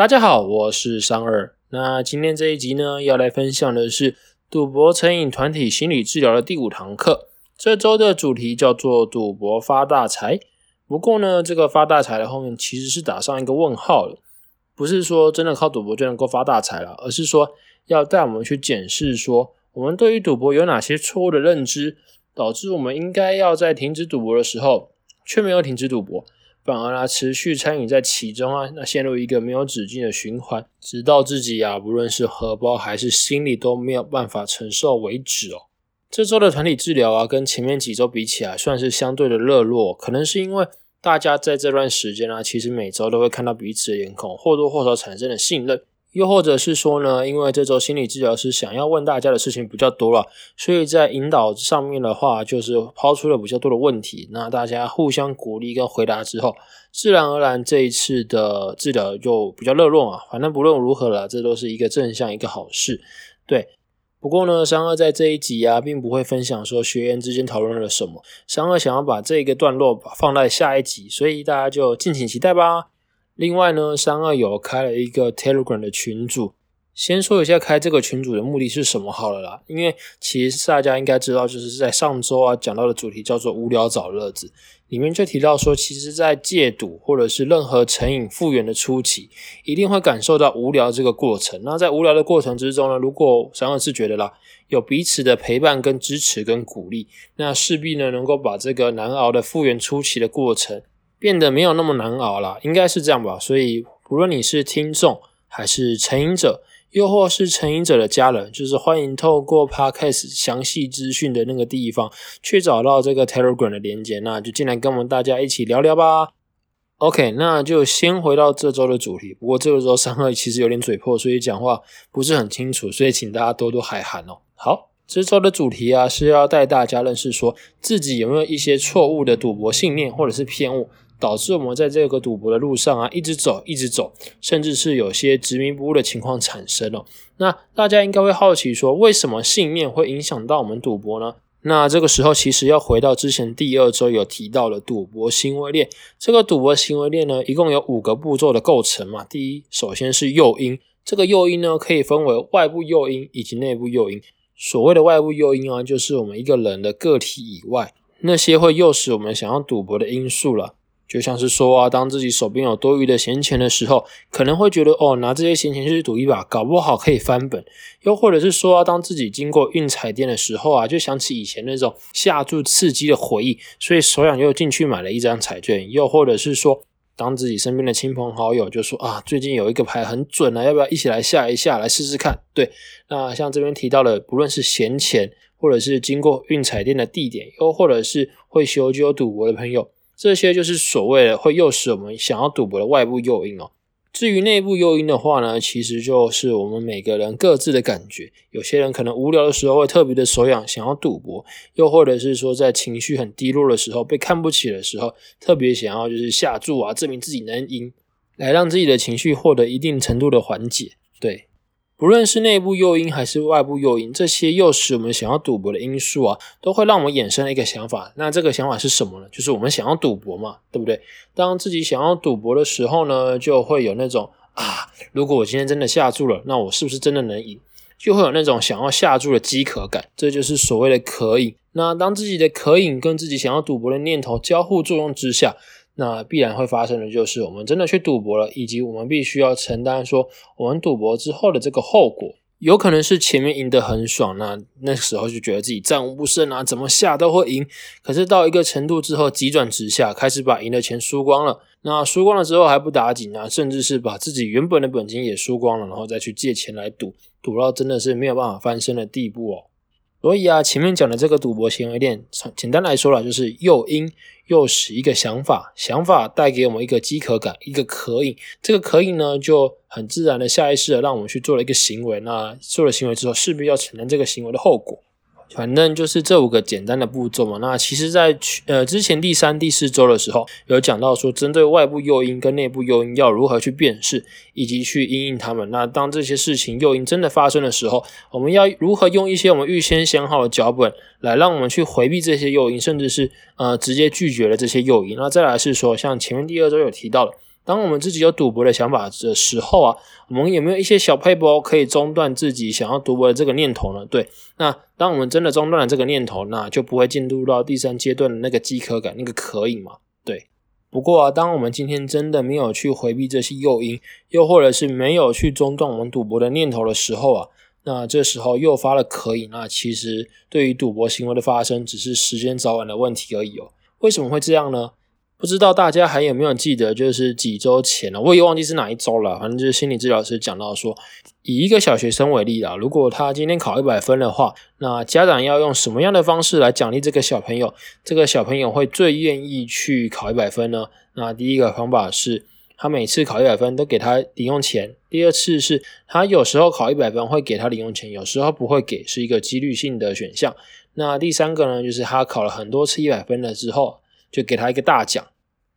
大家好，我是商二。那今天这一集呢，要来分享的是赌博成瘾团体心理治疗的第五堂课。这周的主题叫做“赌博发大财”。不过呢，这个发大财的后面其实是打上一个问号了，不是说真的靠赌博就能够发大财了，而是说要带我们去检视说，我们对于赌博有哪些错误的认知，导致我们应该要在停止赌博的时候，却没有停止赌博。反而啊，持续参与在其中啊，那陷入一个没有止境的循环，直到自己啊，不论是荷包还是心理都没有办法承受为止哦。这周的团体治疗啊，跟前面几周比起来，算是相对的热络，可能是因为大家在这段时间啊，其实每周都会看到彼此的脸孔，或多或少产生了信任。又或者是说呢，因为这周心理治疗师想要问大家的事情比较多了，所以在引导上面的话，就是抛出了比较多的问题。那大家互相鼓励跟回答之后，自然而然这一次的治疗就比较热络啊。反正不论如何了，这都是一个正向一个好事。对，不过呢，三二在这一集啊，并不会分享说学员之间讨论了什么。三二想要把这个段落放在下一集，所以大家就敬请期待吧。另外呢，三二有开了一个 Telegram 的群组。先说一下开这个群组的目的是什么好了啦。因为其实大家应该知道，就是在上周啊讲到的主题叫做“无聊找乐子”，里面就提到说，其实，在戒赌或者是任何成瘾复原的初期，一定会感受到无聊这个过程。那在无聊的过程之中呢，如果三二是觉得啦，有彼此的陪伴跟支持跟鼓励，那势必呢能够把这个难熬的复原初期的过程。变得没有那么难熬了，应该是这样吧。所以，无论你是听众还是成瘾者，又或是成瘾者的家人，就是欢迎透过 Podcast 详细资讯的那个地方去找到这个 Telegram 的连接，那就进来跟我们大家一起聊聊吧。OK，那就先回到这周的主题。不过这个周三二其实有点嘴破，所以讲话不是很清楚，所以请大家多多海涵哦。好，这周的主题啊是要带大家认识说自己有没有一些错误的赌博信念或者是偏误。导致我们在这个赌博的路上啊，一直走，一直走，甚至是有些执迷不悟的情况产生了。那大家应该会好奇说，为什么信念会影响到我们赌博呢？那这个时候其实要回到之前第二周有提到的赌博行为链。这个赌博行为链呢，一共有五个步骤的构成嘛。第一，首先是诱因，这个诱因呢可以分为外部诱因以及内部诱因。所谓的外部诱因啊，就是我们一个人的个体以外那些会诱使我们想要赌博的因素了。就像是说啊，当自己手边有多余的闲钱的时候，可能会觉得哦，拿这些闲钱去赌一把，搞不好可以翻本。又或者是说啊，当自己经过运彩店的时候啊，就想起以前那种下注刺激的回忆，所以手痒又进去买了一张彩券。又或者是说，当自己身边的亲朋好友就说啊，最近有一个牌很准啊，要不要一起来下一下，来试试看？对，那像这边提到的，不论是闲钱，或者是经过运彩店的地点，又或者是会修究赌博的朋友。这些就是所谓的会诱使我们想要赌博的外部诱因哦。至于内部诱因的话呢，其实就是我们每个人各自的感觉。有些人可能无聊的时候会特别的手痒，想要赌博；又或者是说在情绪很低落的时候，被看不起的时候，特别想要就是下注啊，证明自己能赢，来让自己的情绪获得一定程度的缓解。对。不论是内部诱因还是外部诱因，这些诱使我们想要赌博的因素啊，都会让我们衍生了一个想法。那这个想法是什么呢？就是我们想要赌博嘛，对不对？当自己想要赌博的时候呢，就会有那种啊，如果我今天真的下注了，那我是不是真的能赢？就会有那种想要下注的饥渴感，这就是所谓的渴瘾。那当自己的渴瘾跟自己想要赌博的念头交互作用之下，那必然会发生的就是，我们真的去赌博了，以及我们必须要承担说，我们赌博之后的这个后果，有可能是前面赢得很爽，那那时候就觉得自己战无不胜啊，怎么下都会赢。可是到一个程度之后，急转直下，开始把赢的钱输光了。那输光了之后还不打紧啊，甚至是把自己原本的本金也输光了，然后再去借钱来赌，赌到真的是没有办法翻身的地步哦。所以啊，前面讲的这个赌博行为链，简单来说了，就是诱因诱使一个想法，想法带给我们一个饥渴感，一个渴饮，这个渴饮呢，就很自然的下意识的让我们去做了一个行为。那做了行为之后，势必要承担这个行为的后果。反正就是这五个简单的步骤嘛。那其实，在去呃之前第三、第四周的时候，有讲到说，针对外部诱因跟内部诱因要如何去辨识，以及去因应他们。那当这些事情诱因真的发生的时候，我们要如何用一些我们预先想好的脚本，来让我们去回避这些诱因，甚至是呃直接拒绝了这些诱因。那再来是说，像前面第二周有提到的，当我们自己有赌博的想法的时候啊，我们有没有一些小配博可以中断自己想要赌博的这个念头呢？对，那当我们真的中断了这个念头，那就不会进入到第三阶段的那个饥渴感、那个渴瘾嘛。对。不过啊，当我们今天真的没有去回避这些诱因，又或者是没有去中断我们赌博的念头的时候啊，那这时候诱发了渴瘾，那其实对于赌博行为的发生，只是时间早晚的问题而已哦。为什么会这样呢？不知道大家还有没有记得，就是几周前呢，我也忘记是哪一周了。反正就是心理治疗师讲到说，以一个小学生为例啊，如果他今天考一百分的话，那家长要用什么样的方式来奖励这个小朋友？这个小朋友会最愿意去考一百分呢？那第一个方法是，他每次考一百分都给他零用钱；第二次是他有时候考一百分会给他零用钱，有时候不会给，是一个几率性的选项。那第三个呢，就是他考了很多次一百分了之后。就给他一个大奖。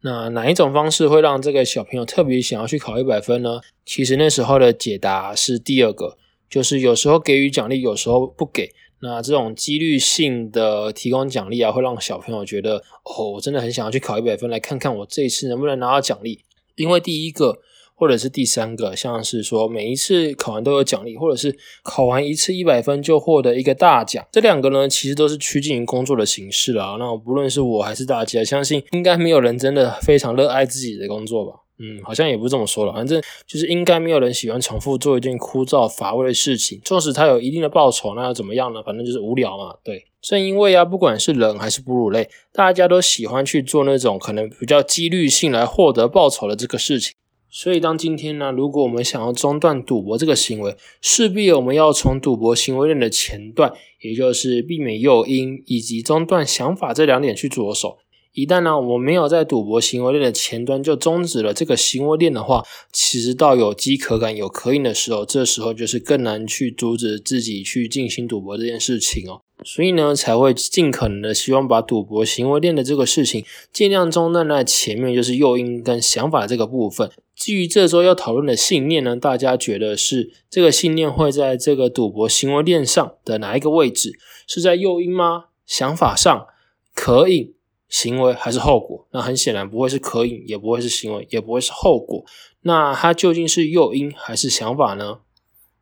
那哪一种方式会让这个小朋友特别想要去考一百分呢？其实那时候的解答是第二个，就是有时候给予奖励，有时候不给。那这种几率性的提供奖励啊，会让小朋友觉得，哦，我真的很想要去考一百分，来看看我这一次能不能拿到奖励。因为第一个。或者是第三个，像是说每一次考完都有奖励，或者是考完一次一百分就获得一个大奖，这两个呢，其实都是趋近于工作的形式了。那不论是我还是大家，相信应该没有人真的非常热爱自己的工作吧？嗯，好像也不是这么说了，反正就是应该没有人喜欢重复做一件枯燥乏味的事情。纵使他有一定的报酬，那又怎么样呢？反正就是无聊嘛。对，正因为啊，不管是人还是哺乳类，大家都喜欢去做那种可能比较几率性来获得报酬的这个事情。所以，当今天呢，如果我们想要中断赌博这个行为，势必我们要从赌博行为链的前段，也就是避免诱因以及中断想法这两点去着手。一旦呢，我们没有在赌博行为链的前端就终止了这个行为链的话，其实到有饥渴感、有渴瘾的时候，这时候就是更难去阻止自己去进行赌博这件事情哦。所以呢，才会尽可能的希望把赌博行为链的这个事情尽量中断在前面，就是诱因跟想法这个部分。基于这周要讨论的信念呢，大家觉得是这个信念会在这个赌博行为链上的哪一个位置？是在诱因吗？想法上？可引行为还是后果？那很显然不会是可引，也不会是行为，也不会是后果。那它究竟是诱因还是想法呢？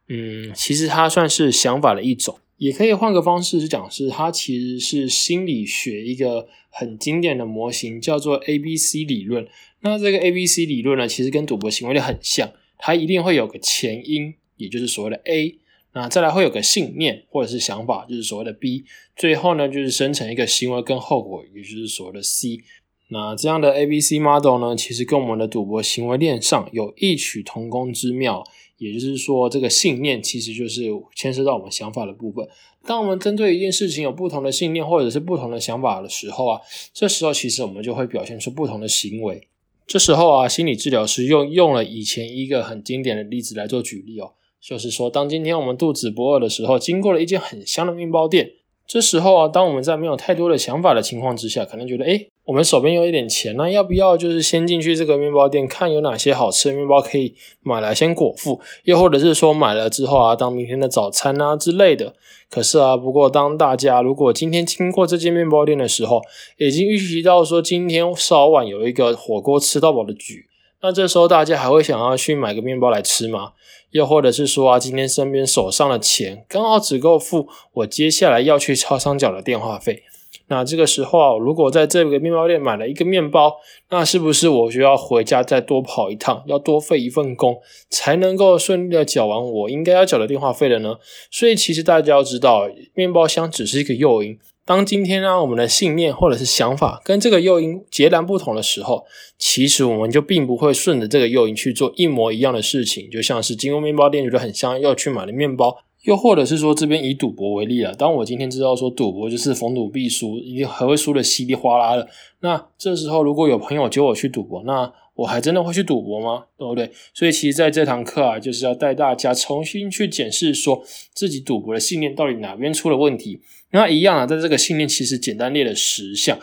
嗯，其实它算是想法的一种。也可以换个方式去讲，是它其实是心理学一个很经典的模型，叫做 A B C 理论。那这个 A B C 理论呢，其实跟赌博行为链很像，它一定会有个前因，也就是所谓的 A，那再来会有个信念或者是想法，就是所谓的 B，最后呢就是生成一个行为跟后果，也就是所谓的 C。那这样的 A B C model 呢，其实跟我们的赌博行为链上有异曲同工之妙。也就是说，这个信念其实就是牵涉到我们想法的部分。当我们针对一件事情有不同的信念或者是不同的想法的时候啊，这时候其实我们就会表现出不同的行为。这时候啊，心理治疗师用用了以前一个很经典的例子来做举例哦，就是说，当今天我们肚子不饿的时候，经过了一间很香的面包店。这时候啊，当我们在没有太多的想法的情况之下，可能觉得，哎，我们手边有一点钱，那要不要就是先进去这个面包店，看有哪些好吃的面包可以买来先果腹，又或者是说买了之后啊，当明天的早餐啊之类的。可是啊，不过当大家如果今天经过这间面包店的时候，已经预习到说今天稍晚有一个火锅吃到饱的局，那这时候大家还会想要去买个面包来吃吗？又或者是说啊，今天身边手上的钱刚好只够付我接下来要去超商缴的电话费。那这个时候啊，如果在这个面包店买了一个面包，那是不是我就要回家再多跑一趟，要多费一份工，才能够顺利的缴完我应该要缴的电话费的呢？所以其实大家要知道，面包箱只是一个诱因。当今天呢，我们的信念或者是想法跟这个诱因截然不同的时候，其实我们就并不会顺着这个诱因去做一模一样的事情。就像是经过面包店觉得很香，要去买的面包，又或者是说这边以赌博为例啊，当我今天知道说赌博就是逢赌必输，你还会输的稀里哗啦的，那这时候如果有朋友揪我去赌博，那我还真的会去赌博吗？对不对？所以其实在这堂课啊，就是要带大家重新去检视，说自己赌博的信念到底哪边出了问题。那一样啊，在这个信念其实简单列了十项，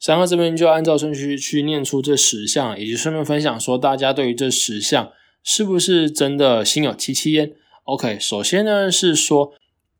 三哥这边就按照顺序去念出这十项，以及顺便分享说大家对于这十项是不是真的心有戚戚焉？OK，首先呢是说，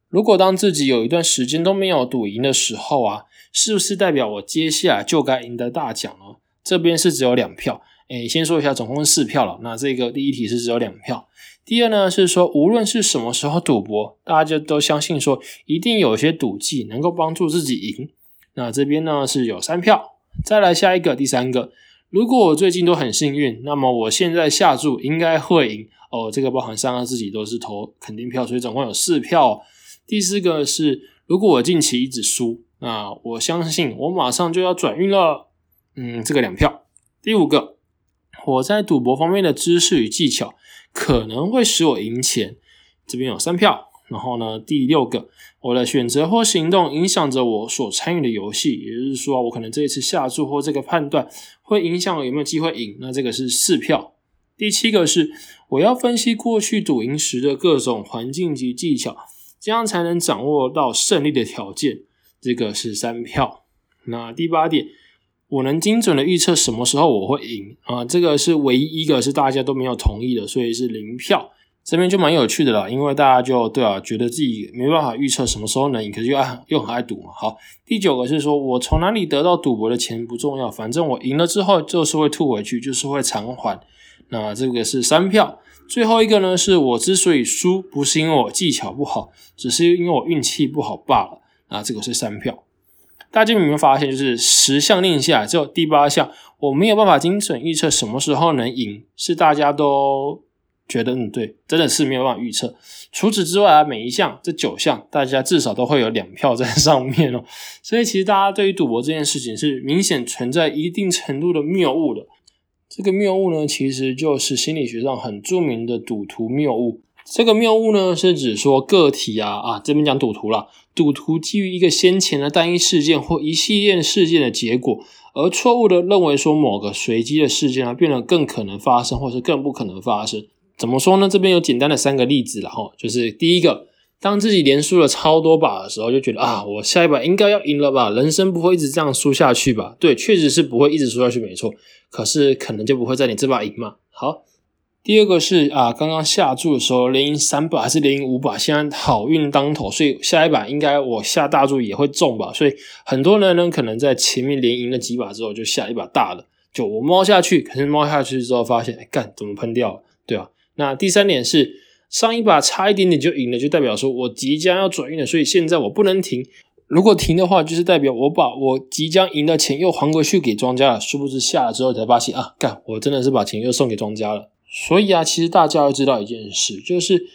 如果当自己有一段时间都没有赌赢的时候啊，是不是代表我接下来就该赢得大奖呢？这边是只有两票诶，先说一下，总共四票了。那这个第一题是只有两票。第二呢是说，无论是什么时候赌博，大家就都相信说，一定有些赌技能够帮助自己赢。那这边呢是有三票。再来下一个，第三个，如果我最近都很幸运，那么我现在下注应该会赢哦。这个包含三个自己都是投肯定票，所以总共有四票。第四个是，如果我近期一直输，那我相信我马上就要转运了。嗯，这个两票。第五个，我在赌博方面的知识与技巧可能会使我赢钱，这边有三票。然后呢，第六个，我的选择或行动影响着我所参与的游戏，也就是说，我可能这一次下注或这个判断会影响我有没有机会赢。那这个是四票。第七个是我要分析过去赌赢时的各种环境及技巧，这样才能掌握到胜利的条件，这个是三票。那第八点。我能精准的预测什么时候我会赢啊？这个是唯一一个是大家都没有同意的，所以是零票。这边就蛮有趣的啦，因为大家就对啊，觉得自己没办法预测什么时候能赢，可是又爱又很爱赌嘛。好，第九个是说我从哪里得到赌博的钱不重要，反正我赢了之后就是会吐回去，就是会偿还。那这个是三票。最后一个呢，是我之所以输，不是因为我技巧不好，只是因为我运气不好罢了。那这个是三票。大家有没有发现，就是十项令下只有第八项，我没有办法精准预测什么时候能赢，是大家都觉得嗯对，真的是没有办法预测。除此之外啊，每一项这九项，大家至少都会有两票在上面哦。所以其实大家对于赌博这件事情是明显存在一定程度的谬误的。这个谬误呢，其实就是心理学上很著名的赌徒谬误。这个谬误呢，是指说个体啊啊这边讲赌徒了，赌徒基于一个先前的单一事件或一系列事件的结果，而错误的认为说某个随机的事件啊变得更可能发生，或是更不可能发生。怎么说呢？这边有简单的三个例子了哈，就是第一个，当自己连输了超多把的时候，就觉得啊，我下一把应该要赢了吧，人生不会一直这样输下去吧？对，确实是不会一直输下去，没错。可是可能就不会在你这把赢嘛。好。第二个是啊，刚刚下注的时候连赢三把还是连赢五把，现在好运当头，所以下一把应该我下大注也会中吧。所以很多人呢，可能在前面连赢了几把之后，就下一把大的，就我摸下去，可是摸下去之后发现，哎干，怎么喷掉了？对吧？那第三点是上一把差一点点就赢了，就代表说我即将要转运了，所以现在我不能停。如果停的话，就是代表我把我即将赢的钱又还回去给庄家了。殊不知下了之后才发现啊，干，我真的是把钱又送给庄家了。所以啊，其实大家要知道一件事，就是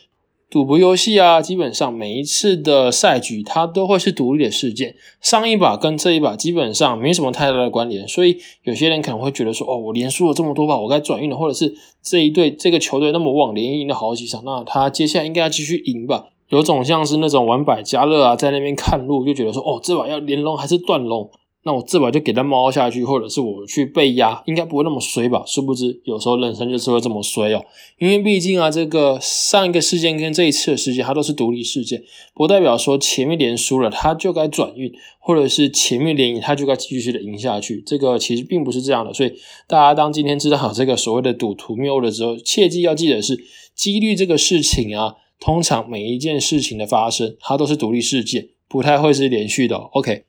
赌博游戏啊，基本上每一次的赛局它都会是独立的事件，上一把跟这一把基本上没什么太大的关联。所以有些人可能会觉得说，哦，我连输了这么多把，我该转运了，或者是这一队这个球队那么旺，连赢了好几场，那他接下来应该要继续赢吧？有种像是那种玩百家乐啊，在那边看路，就觉得说，哦，这把要连龙还是断龙？那我这把就给他猫下去，或者是我去被压，应该不会那么衰吧？殊不知，有时候人生就是会这么衰哦。因为毕竟啊，这个上一个事件跟这一次的事件，它都是独立事件，不代表说前面连输了，它就该转运，或者是前面连赢，它就该继续的赢下去。这个其实并不是这样的。所以大家当今天知道这个所谓的赌徒谬误的时候，切记要记得是几率这个事情啊，通常每一件事情的发生，它都是独立事件，不太会是连续的。OK。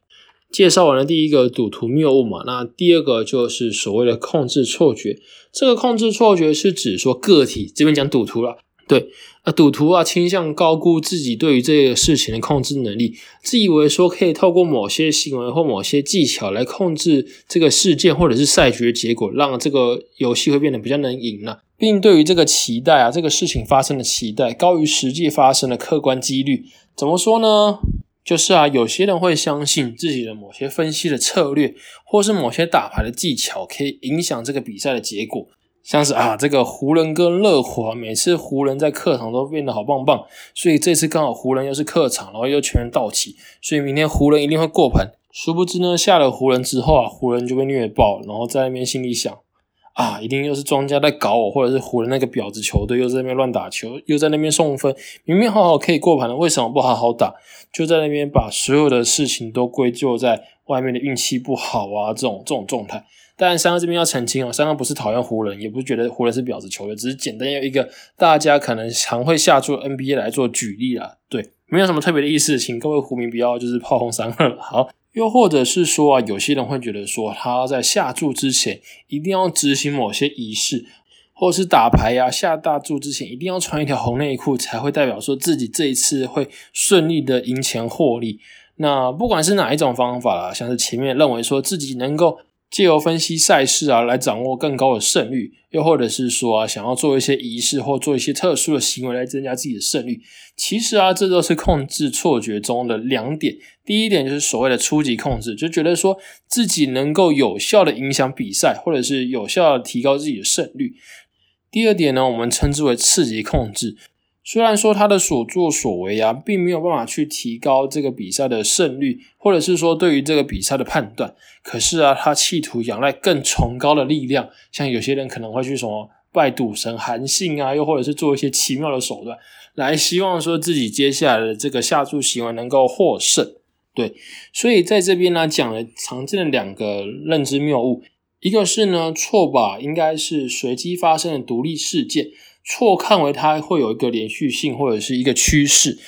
介绍完了第一个赌徒谬误嘛，那第二个就是所谓的控制错觉。这个控制错觉是指说个体这边讲赌徒了，对啊，赌徒啊倾向高估自己对于这个事情的控制能力，自以为说可以透过某些行为或某些技巧来控制这个事件或者是赛局的结果，让这个游戏会变得比较能赢了，并对于这个期待啊这个事情发生的期待高于实际发生的客观几率，怎么说呢？就是啊，有些人会相信自己的某些分析的策略，或是某些打牌的技巧，可以影响这个比赛的结果。像是啊，这个湖人跟热火，每次湖人在客场都变得好棒棒，所以这次刚好湖人又是客场，然后又全员到齐，所以明天湖人一定会过盘。殊不知呢，下了湖人之后啊，湖人就被虐爆，然后在那边心里想。啊，一定又是庄家在搞我，或者是湖人那个婊子球队又在那边乱打球，又在那边送分，明明好好可以过盘的，为什么不好好打？就在那边把所有的事情都归咎在外面的运气不好啊，这种这种状态。但，三哥这边要澄清哦，三哥不是讨厌湖人，也不是觉得湖人是婊子球队，只是简单用一个大家可能常会下注 NBA 来做举例啦。对，没有什么特别的意思，请各位湖民不要就是炮轰三二。好。又或者是说啊，有些人会觉得说，他在下注之前一定要执行某些仪式，或是打牌呀下大注之前一定要穿一条红内裤，才会代表说自己这一次会顺利的赢钱获利。那不管是哪一种方法啦，像是前面认为说自己能够。借由分析赛事啊，来掌握更高的胜率，又或者是说啊，想要做一些仪式或做一些特殊的行为来增加自己的胜率。其实啊，这都是控制错觉中的两点。第一点就是所谓的初级控制，就觉得说自己能够有效的影响比赛，或者是有效的提高自己的胜率。第二点呢，我们称之为次级控制。虽然说他的所作所为啊，并没有办法去提高这个比赛的胜率，或者是说对于这个比赛的判断，可是啊，他企图仰赖更崇高的力量，像有些人可能会去什么拜赌神韩信啊，又或者是做一些奇妙的手段，来希望说自己接下来的这个下注行为能够获胜。对，所以在这边呢，讲了常见的两个认知谬误，一个是呢错把应该是随机发生的独立事件。错看为它会有一个连续性或者是一个趋势。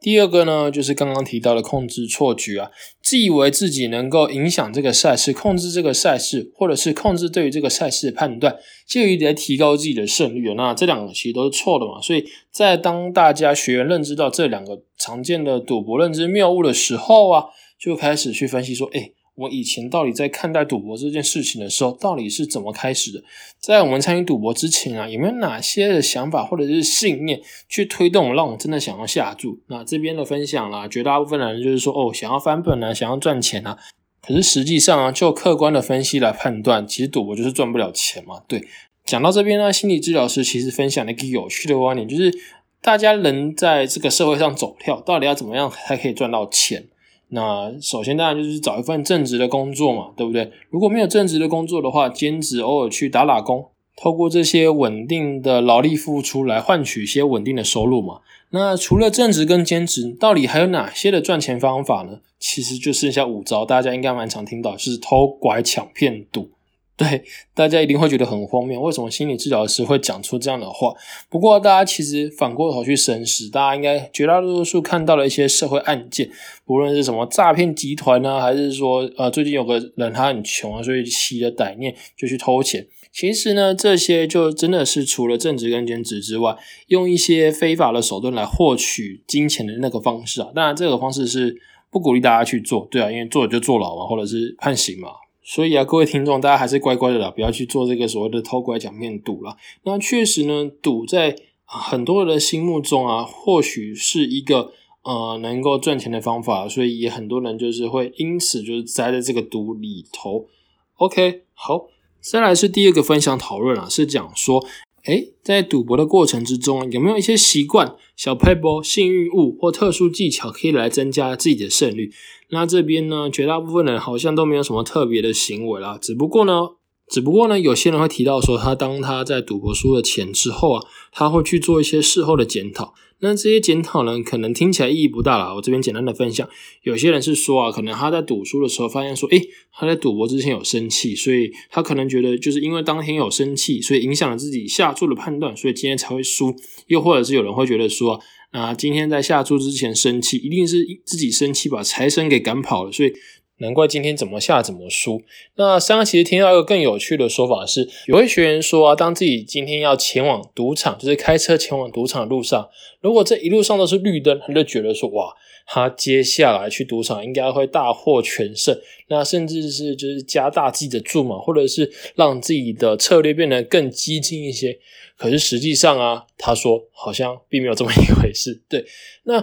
第二个呢，就是刚刚提到的控制错觉啊，自以为自己能够影响这个赛事，控制这个赛事，或者是控制对于这个赛事的判断，就以来提高自己的胜率那这两个其实都是错的嘛。所以在当大家学员认知到这两个常见的赌博认知谬误的时候啊，就开始去分析说，哎。我以前到底在看待赌博这件事情的时候，到底是怎么开始的？在我们参与赌博之前啊，有没有哪些的想法或者是信念去推动，让我真的想要下注？那这边的分享啦，绝大部分人就是说，哦，想要翻本啊，想要赚钱啊。可是实际上啊，就客观的分析来判断，其实赌博就是赚不了钱嘛。对，讲到这边呢，心理治疗师其实分享了一个有趣的观点，就是大家人在这个社会上走跳，到底要怎么样才可以赚到钱？那首先当然就是找一份正职的工作嘛，对不对？如果没有正职的工作的话，兼职偶尔去打打工，透过这些稳定的劳力付出来换取一些稳定的收入嘛。那除了正职跟兼职，到底还有哪些的赚钱方法呢？其实就剩下五招，大家应该蛮常听到，就是偷拐抢骗赌。对，大家一定会觉得很荒谬，为什么心理治疗师会讲出这样的话？不过，大家其实反过头去审视，大家应该绝大多数看到了一些社会案件，不论是什么诈骗集团呢，还是说，呃，最近有个人他很穷啊，所以起了歹念就去偷钱。其实呢，这些就真的是除了正职跟兼职之外，用一些非法的手段来获取金钱的那个方式啊。当然，这个方式是不鼓励大家去做，对啊，因为做了就坐牢嘛，或者是判刑嘛。所以啊，各位听众，大家还是乖乖的啦，不要去做这个所谓的偷拐抢骗赌了。那确实呢，赌在很多人的心目中啊，或许是一个呃能够赚钱的方法，所以也很多人就是会因此就是栽在这个赌里头。OK，好，再来是第二个分享讨论啊，是讲说。哎，在赌博的过程之中，有没有一些习惯、小 paper、幸运物或特殊技巧可以来增加自己的胜率？那这边呢，绝大部分人好像都没有什么特别的行为啦。只不过呢，只不过呢，有些人会提到说，他当他在赌博输了钱之后啊，他会去做一些事后的检讨。那这些检讨呢，可能听起来意义不大啦。我这边简单的分享，有些人是说啊，可能他在赌输的时候发现说，诶，他在赌博之前有生气，所以他可能觉得就是因为当天有生气，所以影响了自己下注的判断，所以今天才会输。又或者是有人会觉得说，啊，今天在下注之前生气，一定是自己生气把财神给赶跑了，所以。难怪今天怎么下怎么输。那刚刚其实听到一个更有趣的说法是，有位学员说啊，当自己今天要前往赌场，就是开车前往赌场路上，如果这一路上都是绿灯，他就觉得说哇，他接下来去赌场应该会大获全胜。那甚至是就是加大自己的注码，或者是让自己的策略变得更激进一些。可是实际上啊，他说好像并没有这么一回事。对，那。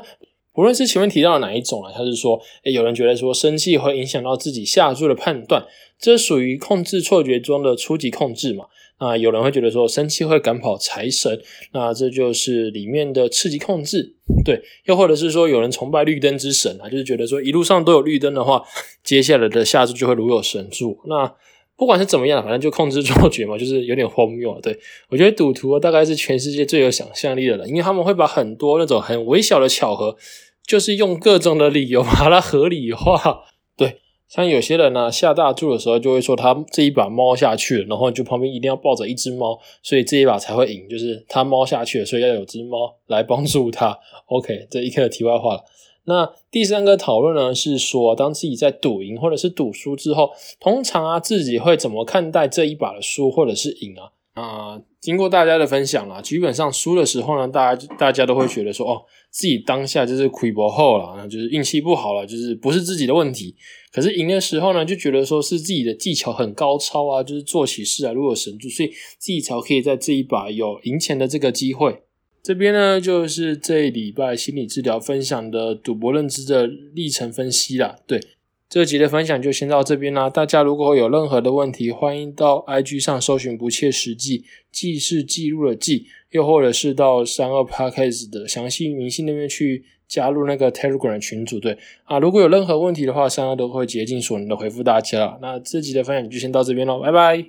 无论是前面提到的哪一种啊，他是说，诶有人觉得说生气会影响到自己下注的判断，这属于控制错觉中的初级控制嘛？那有人会觉得说生气会赶跑财神，那这就是里面的次级控制，对。又或者是说有人崇拜绿灯之神啊，就是觉得说一路上都有绿灯的话，接下来的下注就会如有神助。那不管是怎么样，反正就控制错觉嘛，就是有点荒谬。对我觉得赌徒大概是全世界最有想象力的人，因为他们会把很多那种很微小的巧合。就是用各种的理由把它合理化，对，像有些人呢下大注的时候就会说他这一把猫下去了，然后就旁边一定要抱着一只猫，所以这一把才会赢，就是他猫下去了，所以要有只猫来帮助他。OK，这一个题外话了。那第三个讨论呢，是说当自己在赌赢或者是赌输之后，通常啊自己会怎么看待这一把的输或者是赢啊？啊，经过大家的分享啦，基本上输的时候呢，大家大家都会觉得说，哦，自己当下就是亏薄后了，就是运气不好了，就是不是自己的问题。可是赢的时候呢，就觉得说是自己的技巧很高超啊，就是做起事来如有神助，所以自己才可以在这一把有赢钱的这个机会。这边呢，就是这礼拜心理治疗分享的赌博认知的历程分析啦。对，这集的分享就先到这边啦。大家如果有任何的问题，欢迎到 IG 上搜寻“不切实际”，记是记录的记，又或者是到三二 Podcast 的详细明信那边去。加入那个 Telegram 群组，对啊，如果有任何问题的话，三二都会竭尽所能的回复大家。那这集的分享就先到这边喽，拜拜。